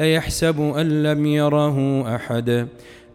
أيحسب أن لم يره أحد؟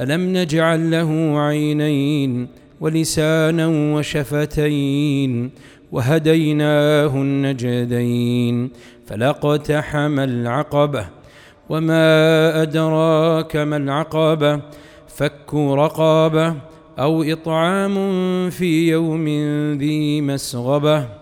ألم نجعل له عينين ولسانا وشفتين وهديناه النجدين فلاقتحم العقبة وما أدراك ما العقبة؟ فك رقابة أو إطعام في يوم ذي مسغبة